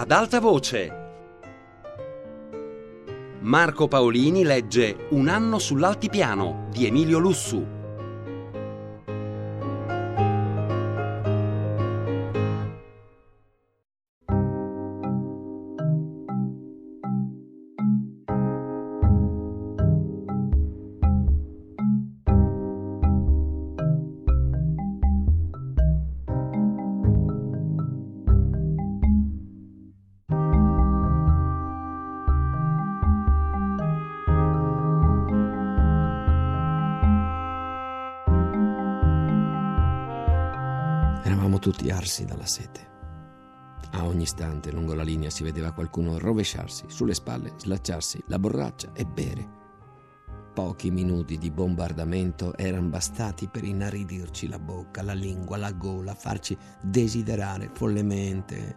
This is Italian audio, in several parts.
ad alta voce. Marco Paolini legge Un anno sull'altipiano di Emilio Lussu. Tutti arsi dalla sete. A ogni istante lungo la linea si vedeva qualcuno rovesciarsi sulle spalle, slacciarsi la borraccia e bere. Pochi minuti di bombardamento erano bastati per inaridirci la bocca, la lingua, la gola, farci desiderare follemente.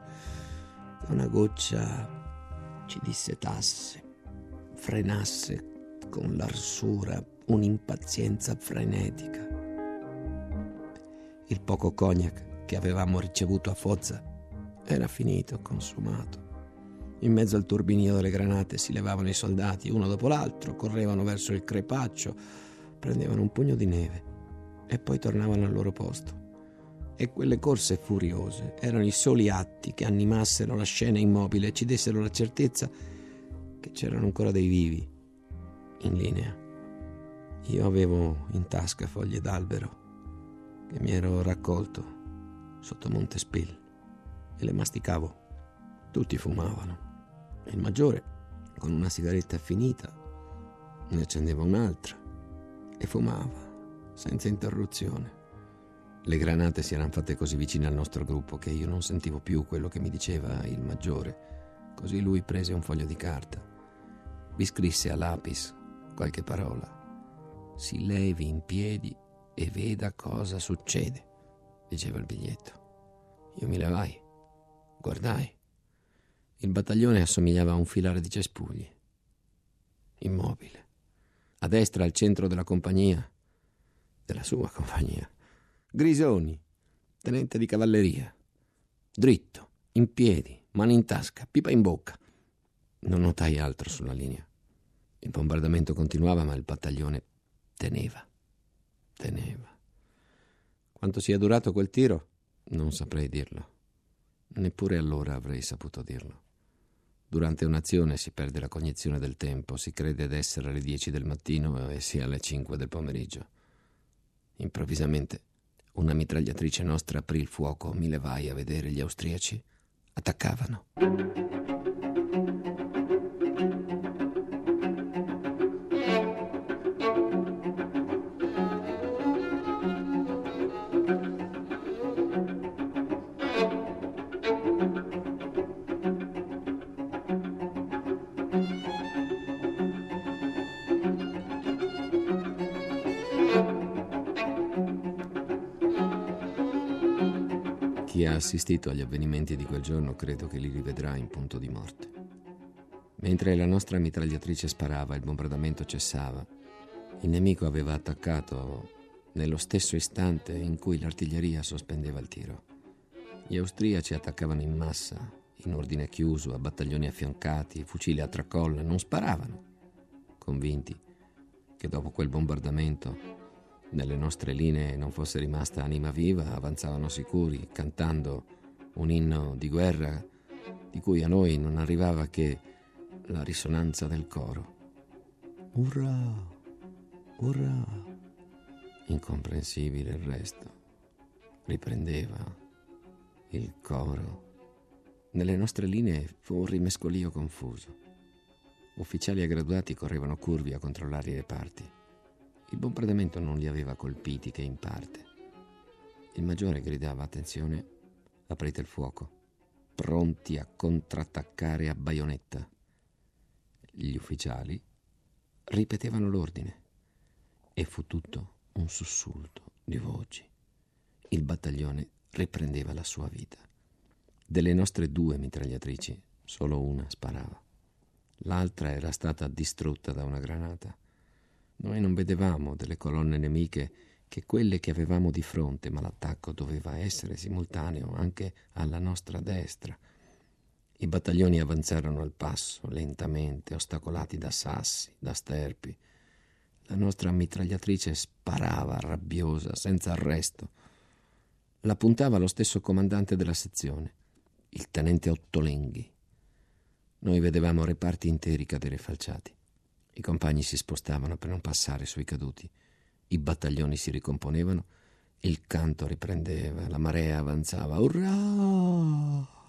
Una goccia ci dissetasse, frenasse con l'arsura un'impazienza frenetica. Il poco cognac che avevamo ricevuto a Foggia era finito, consumato. In mezzo al turbinio delle granate si levavano i soldati, uno dopo l'altro, correvano verso il crepaccio, prendevano un pugno di neve e poi tornavano al loro posto. E quelle corse furiose erano i soli atti che animassero la scena immobile e ci dessero la certezza che c'erano ancora dei vivi in linea. Io avevo in tasca foglie d'albero che mi ero raccolto sotto Montespil e le masticavo. Tutti fumavano. Il maggiore, con una sigaretta finita, ne accendeva un'altra e fumava, senza interruzione. Le granate si erano fatte così vicine al nostro gruppo che io non sentivo più quello che mi diceva il maggiore. Così lui prese un foglio di carta. Vi scrisse a lapis qualche parola. Si levi in piedi e veda cosa succede diceva il biglietto. Io mi levai, guardai. Il battaglione assomigliava a un filare di cespugli. Immobile. A destra, al centro della compagnia, della sua compagnia. Grisoni, tenente di cavalleria. Dritto, in piedi, mani in tasca, pipa in bocca. Non notai altro sulla linea. Il bombardamento continuava, ma il battaglione teneva. Teneva. Quanto sia durato quel tiro, non saprei dirlo. Neppure allora avrei saputo dirlo. Durante un'azione si perde la cognizione del tempo, si crede d'essere alle 10 del mattino e sia alle 5 del pomeriggio. Improvvisamente una mitragliatrice nostra aprì il fuoco, mi levai a vedere gli austriaci. Attaccavano. Assistito agli avvenimenti di quel giorno credo che li rivedrà in punto di morte. Mentre la nostra mitragliatrice sparava, il bombardamento cessava. Il nemico aveva attaccato nello stesso istante in cui l'artiglieria sospendeva il tiro. Gli austriaci attaccavano in massa, in ordine chiuso, a battaglioni affiancati, fucili a tracolla, non sparavano, convinti che dopo quel bombardamento nelle nostre linee non fosse rimasta anima viva, avanzavano sicuri, cantando un inno di guerra di cui a noi non arrivava che la risonanza del coro. Urrà, urrà. Incomprensibile il resto. Riprendeva il coro. Nelle nostre linee fu un rimescolio confuso. Ufficiali e graduati correvano curvi a controllare i reparti. Il bombardamento non li aveva colpiti che in parte. Il maggiore gridava attenzione, aprite il fuoco, pronti a contrattaccare a baionetta. Gli ufficiali ripetevano l'ordine e fu tutto un sussulto di voci. Il battaglione riprendeva la sua vita. Delle nostre due mitragliatrici, solo una sparava. L'altra era stata distrutta da una granata. Noi non vedevamo delle colonne nemiche che quelle che avevamo di fronte, ma l'attacco doveva essere simultaneo anche alla nostra destra. I battaglioni avanzarono al passo, lentamente, ostacolati da sassi, da sterpi. La nostra mitragliatrice sparava, rabbiosa, senza arresto. La puntava lo stesso comandante della sezione, il tenente Ottolenghi. Noi vedevamo reparti interi cadere falciati. I compagni si spostavano per non passare sui caduti. I battaglioni si ricomponevano, il canto riprendeva, la marea avanzava. Urrà!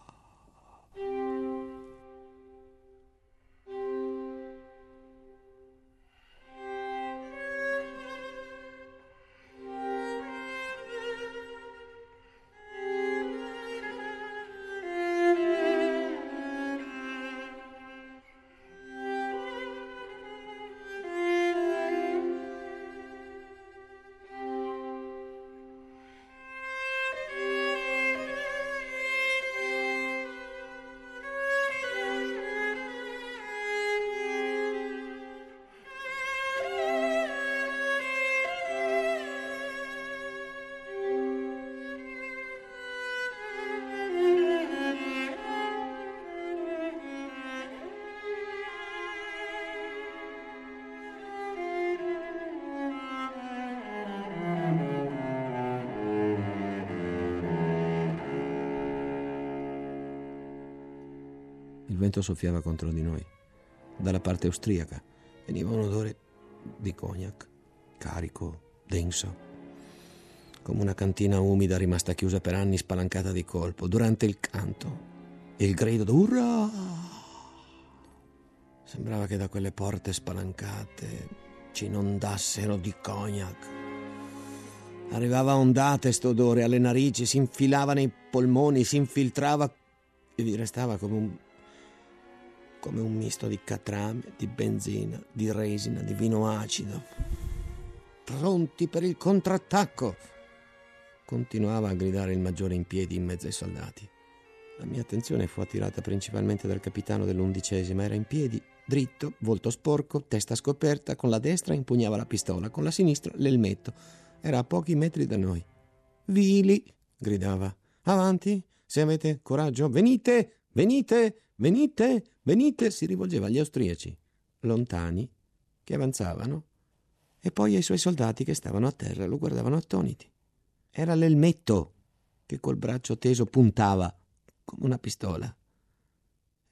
Vento soffiava contro di noi. Dalla parte austriaca veniva un odore di cognac, carico, denso, come una cantina umida rimasta chiusa per anni spalancata di colpo. Durante il canto, il grido d'urra! Sembrava che da quelle porte spalancate ci inondassero di cognac. Arrivava a ondate sto odore alle narici, si infilava nei polmoni, si infiltrava e vi restava come un come un misto di catrame, di benzina, di resina, di vino acido. Pronti per il contrattacco! Continuava a gridare il maggiore in piedi in mezzo ai soldati. La mia attenzione fu attirata principalmente dal capitano dell'undicesima. Era in piedi, dritto, volto sporco, testa scoperta, con la destra impugnava la pistola, con la sinistra l'elmetto. Era a pochi metri da noi. Vili! gridava. Avanti! Se avete coraggio, venite! Venite! Venite, venite, si rivolgeva agli austriaci, lontani, che avanzavano, e poi ai suoi soldati che stavano a terra lo guardavano attoniti. Era l'elmetto che col braccio teso puntava come una pistola.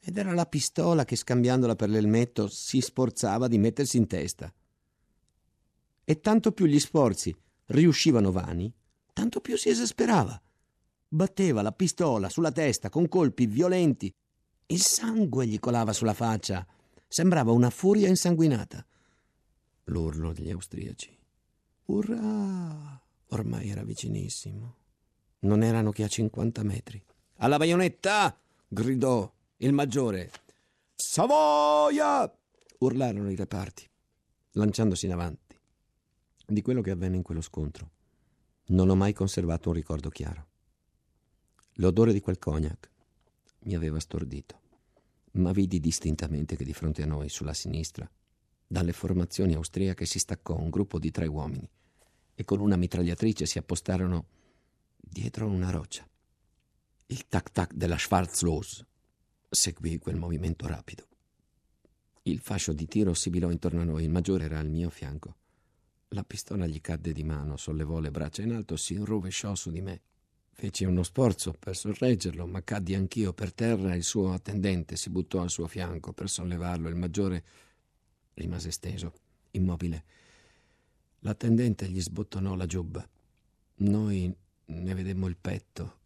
Ed era la pistola che, scambiandola per l'elmetto, si sforzava di mettersi in testa. E tanto più gli sforzi riuscivano vani, tanto più si esasperava. Batteva la pistola sulla testa con colpi violenti il sangue gli colava sulla faccia. Sembrava una furia insanguinata. L'urlo degli austriaci. Urrà! Ormai era vicinissimo. Non erano che a 50 metri. Alla baionetta! gridò il maggiore. Savoia! urlarono i reparti, lanciandosi in avanti. Di quello che avvenne in quello scontro non ho mai conservato un ricordo chiaro. L'odore di quel cognac mi aveva stordito ma vidi distintamente che di fronte a noi, sulla sinistra, dalle formazioni austriache si staccò un gruppo di tre uomini e con una mitragliatrice si appostarono dietro una roccia. Il tac-tac della Schwarzlos seguì quel movimento rapido. Il fascio di tiro sibilò intorno a noi, il maggiore era al mio fianco. La pistola gli cadde di mano, sollevò le braccia in alto, si rovesciò su di me Feci uno sforzo per sorreggerlo, ma caddi anch'io per terra e il suo attendente si buttò al suo fianco per sollevarlo. Il maggiore rimase steso, immobile. L'attendente gli sbottonò la giubba. Noi ne vedemmo il petto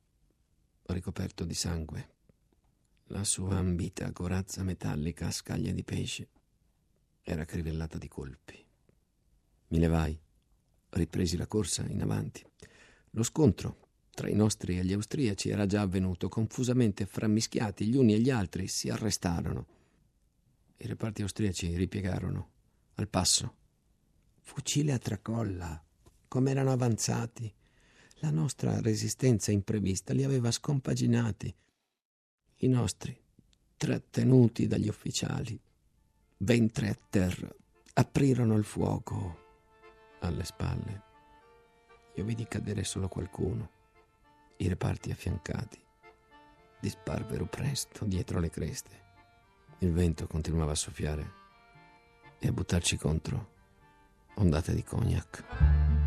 ricoperto di sangue. La sua ambita corazza metallica a scaglie di pesce era crivellata di colpi. Mi levai, ripresi la corsa in avanti. Lo scontro tra i nostri e gli austriaci era già avvenuto, confusamente frammischiati gli uni e gli altri si arrestarono. I reparti austriaci ripiegarono, al passo. Fucile a tracolla, come erano avanzati. La nostra resistenza imprevista li aveva scompaginati. I nostri, trattenuti dagli ufficiali, ventre a terra, aprirono il fuoco alle spalle. Io vidi cadere solo qualcuno i reparti affiancati disparvero presto dietro le creste. Il vento continuava a soffiare e a buttarci contro ondate di cognac.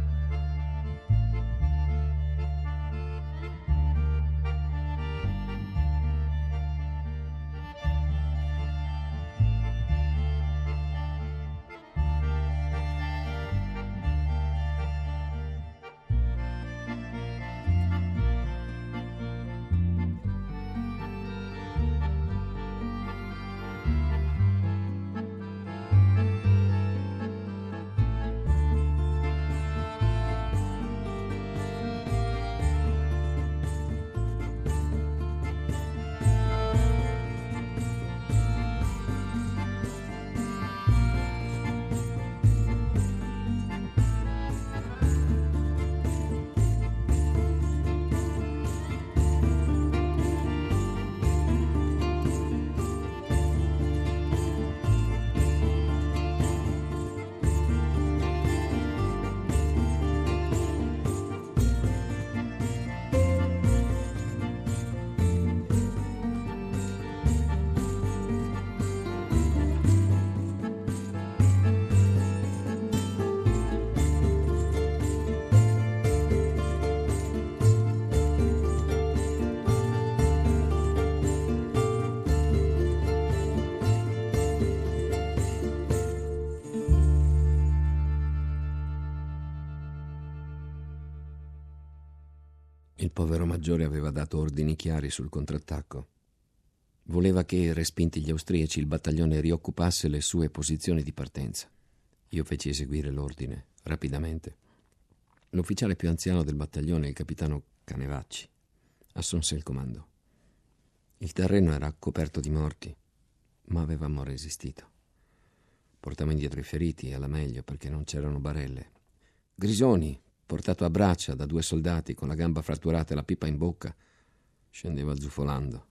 Il povero maggiore aveva dato ordini chiari sul contrattacco. Voleva che, respinti gli austriaci, il battaglione rioccupasse le sue posizioni di partenza. Io feci eseguire l'ordine, rapidamente. L'ufficiale più anziano del battaglione, il capitano Canevacci, assunse il comando. Il terreno era coperto di morti, ma avevamo resistito. Portammo indietro i feriti, alla meglio, perché non c'erano barelle. Grisoni, portato a braccia da due soldati con la gamba fratturata e la pipa in bocca, scendeva zufolando.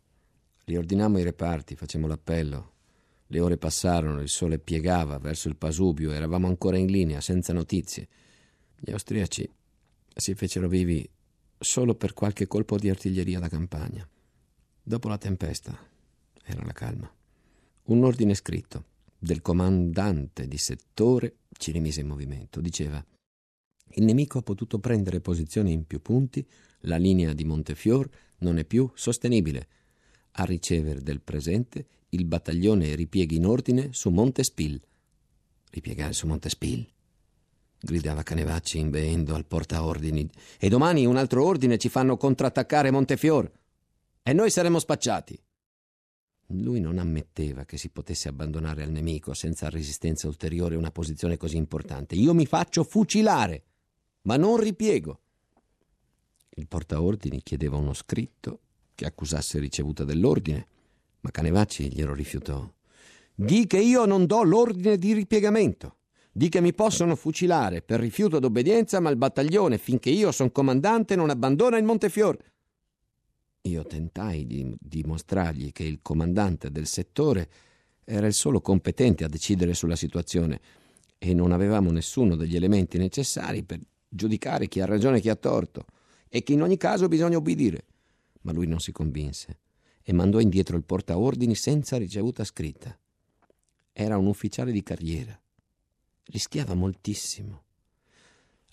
Riordinammo i reparti, facemmo l'appello. Le ore passarono, il sole piegava verso il Pasubio, eravamo ancora in linea, senza notizie. Gli austriaci si fecero vivi solo per qualche colpo di artiglieria da campagna. Dopo la tempesta era la calma. Un ordine scritto del comandante di settore ci rimise in movimento. Diceva il nemico ha potuto prendere posizione in più punti, la linea di Montefior non è più sostenibile. A ricevere del presente, il battaglione ripieghi in ordine su Montespil. Ripiegare su Montespil? gridava Canevacci inveendo al portaordini. E domani un altro ordine ci fanno contrattaccare Montefior. E noi saremo spacciati. Lui non ammetteva che si potesse abbandonare al nemico senza resistenza ulteriore una posizione così importante. Io mi faccio fucilare ma non ripiego. Il portaordini chiedeva uno scritto che accusasse ricevuta dell'ordine, ma Canevacci glielo rifiutò. Di che io non do l'ordine di ripiegamento. Di che mi possono fucilare per rifiuto d'obbedienza, ma il battaglione, finché io sono comandante, non abbandona il Montefiore. Io tentai di dimostrargli che il comandante del settore era il solo competente a decidere sulla situazione e non avevamo nessuno degli elementi necessari per giudicare chi ha ragione e chi ha torto, e che in ogni caso bisogna obbedire. Ma lui non si convinse e mandò indietro il portaordini senza ricevuta scritta. Era un ufficiale di carriera. Rischiava moltissimo.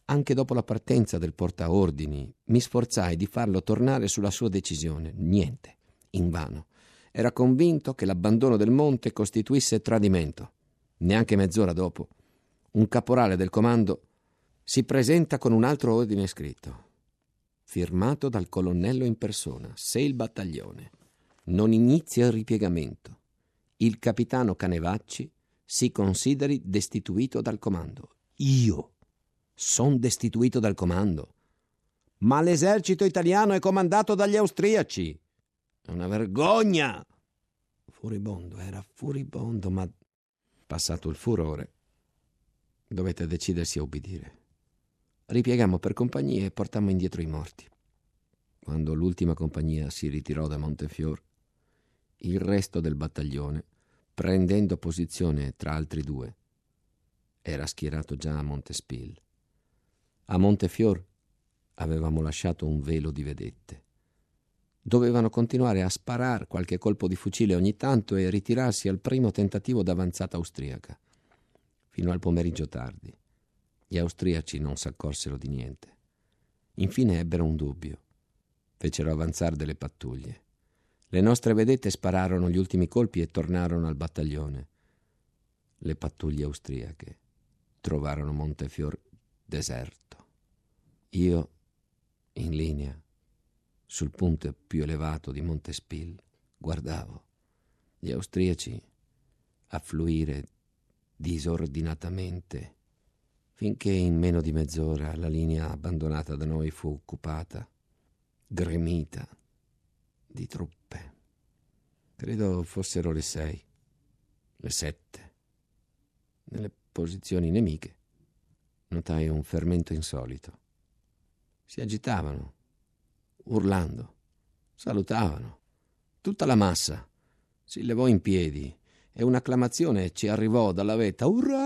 Anche dopo la partenza del portaordini mi sforzai di farlo tornare sulla sua decisione. Niente, invano. Era convinto che l'abbandono del monte costituisse tradimento. Neanche mezz'ora dopo, un caporale del comando si presenta con un altro ordine scritto, firmato dal colonnello in persona, se il battaglione non inizia il ripiegamento, il capitano Canevacci si consideri destituito dal comando. Io son destituito dal comando. Ma l'esercito italiano è comandato dagli austriaci. È una vergogna! Furibondo, era furibondo, ma passato il furore, dovette decidersi a ubbidire. Ripiegammo per compagnie e portammo indietro i morti. Quando l'ultima compagnia si ritirò da Montefior, il resto del battaglione, prendendo posizione tra altri due, era schierato già a Montespil. A Montefior avevamo lasciato un velo di vedette. Dovevano continuare a sparare qualche colpo di fucile ogni tanto e ritirarsi al primo tentativo d'avanzata austriaca. Fino al pomeriggio tardi. Gli austriaci non s'accorsero di niente. Infine ebbero un dubbio. Fecero avanzare delle pattuglie. Le nostre vedette spararono gli ultimi colpi e tornarono al battaglione. Le pattuglie austriache trovarono Montefior deserto. Io, in linea, sul punto più elevato di Montespil, guardavo gli austriaci affluire disordinatamente finché in meno di mezz'ora la linea abbandonata da noi fu occupata, gremita di truppe. Credo fossero le sei, le sette. Nelle posizioni nemiche notai un fermento insolito. Si agitavano, urlando. Salutavano. Tutta la massa si levò in piedi e un'acclamazione ci arrivò dalla vetta. Urrà!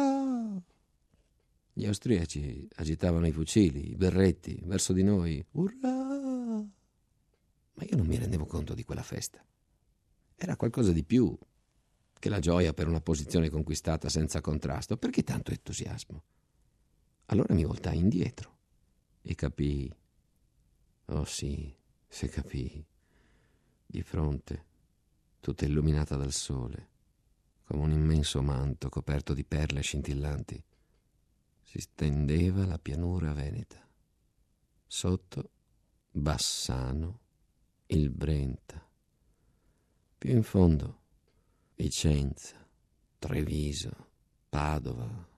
Gli austriaci agitavano i fucili, i berretti verso di noi. Urrà! Ma io non mi rendevo conto di quella festa. Era qualcosa di più che la gioia per una posizione conquistata senza contrasto. Perché tanto entusiasmo? Allora mi voltai indietro e capii Oh sì, se capii. Di fronte, tutta illuminata dal sole, come un immenso manto coperto di perle scintillanti, si stendeva la pianura veneta. Sotto, Bassano, il Brenta. Più in fondo, Vicenza, Treviso, Padova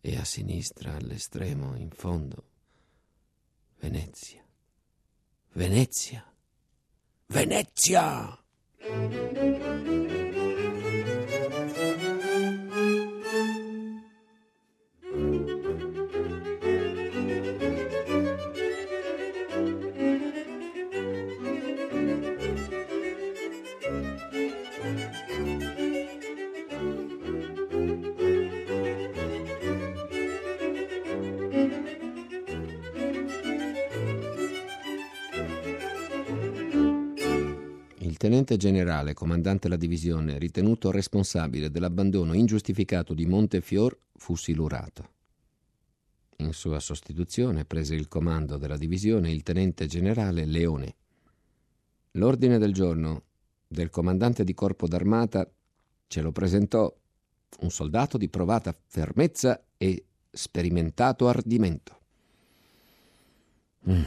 e a sinistra, all'estremo, in fondo, Venezia. Venezia. Venezia! Tenente generale comandante la divisione, ritenuto responsabile dell'abbandono ingiustificato di Montefior, fu silurato. In sua sostituzione prese il comando della divisione il tenente generale Leone. L'ordine del giorno del comandante di corpo d'armata ce lo presentò un soldato di provata fermezza e sperimentato ardimento. Mm.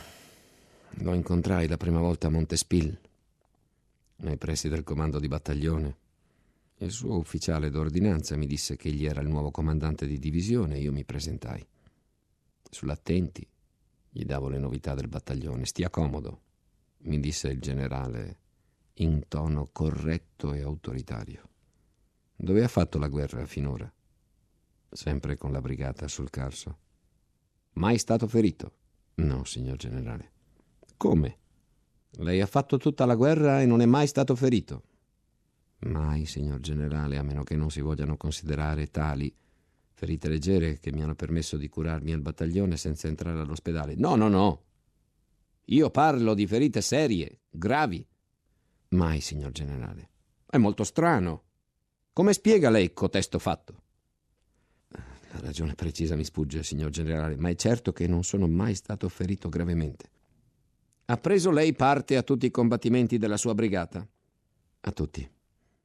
Lo incontrai la prima volta a Montespil nei pressi del comando di battaglione. Il suo ufficiale d'ordinanza mi disse che egli era il nuovo comandante di divisione e io mi presentai. Sull'attenti gli davo le novità del battaglione. Stia comodo, mi disse il generale in tono corretto e autoritario. Dove ha fatto la guerra finora? Sempre con la brigata sul Carso. Mai stato ferito? No, signor generale. Come? Lei ha fatto tutta la guerra e non è mai stato ferito. Mai, signor generale, a meno che non si vogliano considerare tali ferite leggere che mi hanno permesso di curarmi al battaglione senza entrare all'ospedale. No, no, no. Io parlo di ferite serie, gravi. Mai, signor generale. È molto strano. Come spiega lei cotesto fatto? La ragione precisa mi sfugge, signor generale, ma è certo che non sono mai stato ferito gravemente. Ha preso lei parte a tutti i combattimenti della sua brigata? A tutti.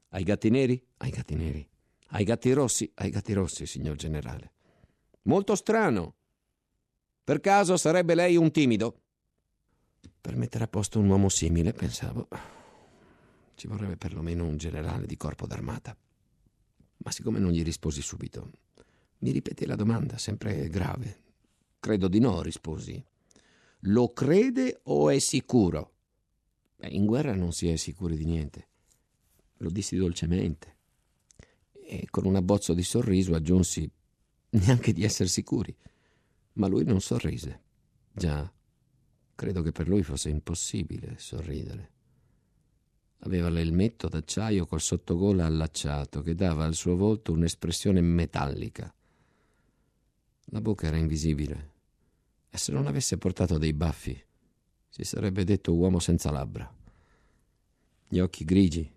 Ai gatti neri? Ai gatti neri. Ai gatti rossi? Ai gatti rossi, signor generale. Molto strano. Per caso sarebbe lei un timido? Per mettere a posto un uomo simile, pensavo, ci vorrebbe perlomeno un generale di corpo d'armata. Ma siccome non gli risposi subito, mi ripeté la domanda, sempre grave. Credo di no, risposi. Lo crede o è sicuro? Beh, in guerra non si è sicuri di niente. Lo dissi dolcemente. E con un abbozzo di sorriso aggiunsi neanche di essere sicuri. Ma lui non sorrise. Già, credo che per lui fosse impossibile sorridere. Aveva l'elmetto d'acciaio col sottogola allacciato che dava al suo volto un'espressione metallica. La bocca era invisibile e se non avesse portato dei baffi, si sarebbe detto uomo senza labbra. Gli occhi grigi,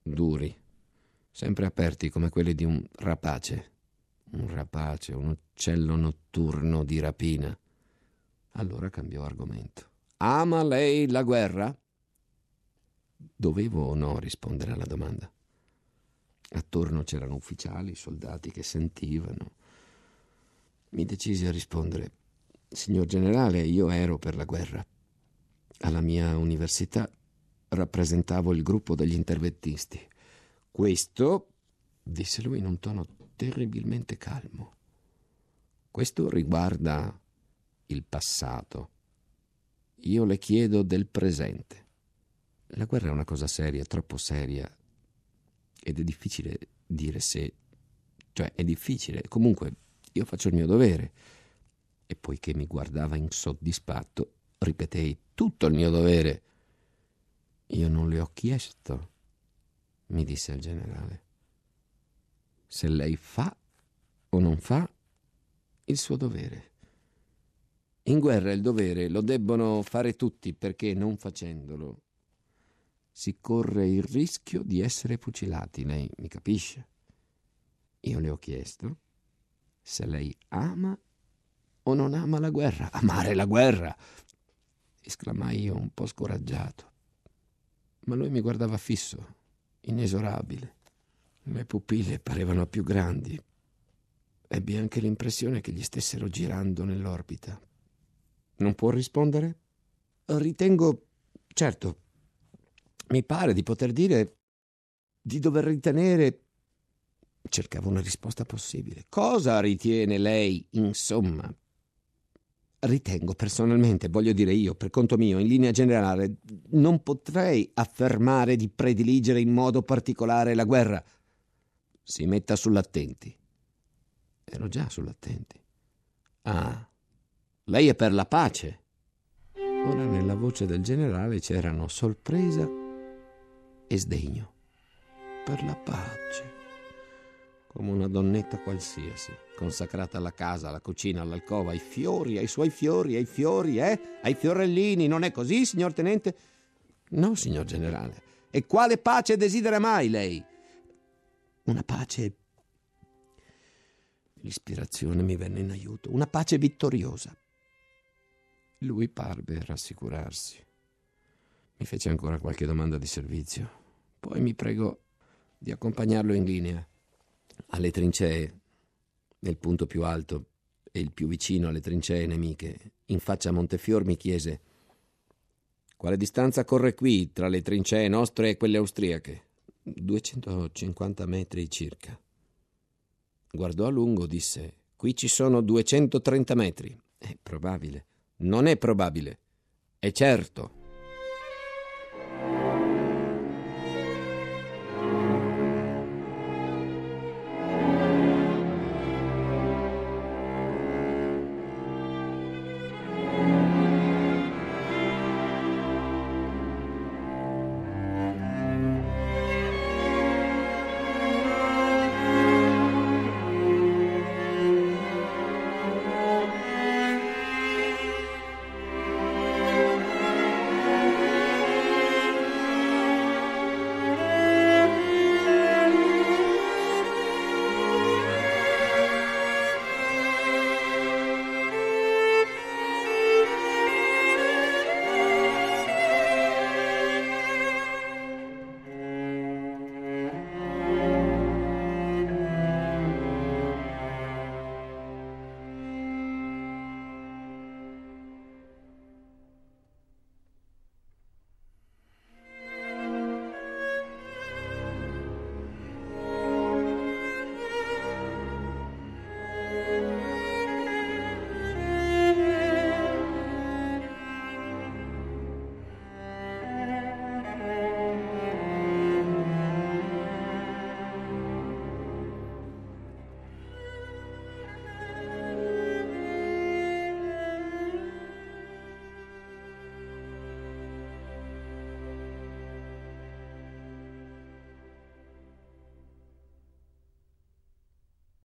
duri, sempre aperti come quelli di un rapace. Un rapace, un uccello notturno di rapina. Allora cambiò argomento. Ama lei la guerra? Dovevo o no rispondere alla domanda. Attorno c'erano ufficiali, soldati che sentivano. Mi decisi a rispondere, signor generale, io ero per la guerra. Alla mia università rappresentavo il gruppo degli interventisti. Questo, disse lui in un tono terribilmente calmo, questo riguarda il passato. Io le chiedo del presente. La guerra è una cosa seria, troppo seria, ed è difficile dire se... cioè è difficile. Comunque io faccio il mio dovere. E poiché mi guardava insoddisfatto, ripetei tutto il mio dovere. Io non le ho chiesto, mi disse il generale, se lei fa o non fa il suo dovere. In guerra il dovere lo debbono fare tutti perché non facendolo si corre il rischio di essere fucilati, lei mi capisce? Io le ho chiesto se lei ama o non ama la guerra. Amare la guerra! esclamai io un po' scoraggiato. Ma lui mi guardava fisso, inesorabile. Le pupille parevano più grandi. Ebbi anche l'impressione che gli stessero girando nell'orbita. Non può rispondere? Ritengo, certo, mi pare di poter dire di dover ritenere. Cercavo una risposta possibile. Cosa ritiene lei, insomma? Ritengo personalmente, voglio dire io, per conto mio, in linea generale, non potrei affermare di prediligere in modo particolare la guerra. Si metta sull'attenti. Ero già sull'attenti. Ah, lei è per la pace. Ora nella voce del generale c'erano sorpresa e sdegno. Per la pace. Come una donnetta qualsiasi, consacrata alla casa, alla cucina, all'alcova, ai fiori, ai suoi fiori, ai fiori, eh? Ai fiorellini, non è così, signor tenente? No, signor generale. E quale pace desidera mai lei? Una pace. L'ispirazione mi venne in aiuto, una pace vittoriosa. Lui parve rassicurarsi. Mi fece ancora qualche domanda di servizio. Poi mi pregò di accompagnarlo in linea alle trincee, nel punto più alto e il più vicino alle trincee nemiche, in faccia a Montefior, mi chiese quale distanza corre qui tra le trincee nostre e quelle austriache? 250 metri circa. Guardò a lungo, disse: Qui ci sono 230 metri. È probabile. Non è probabile. È certo.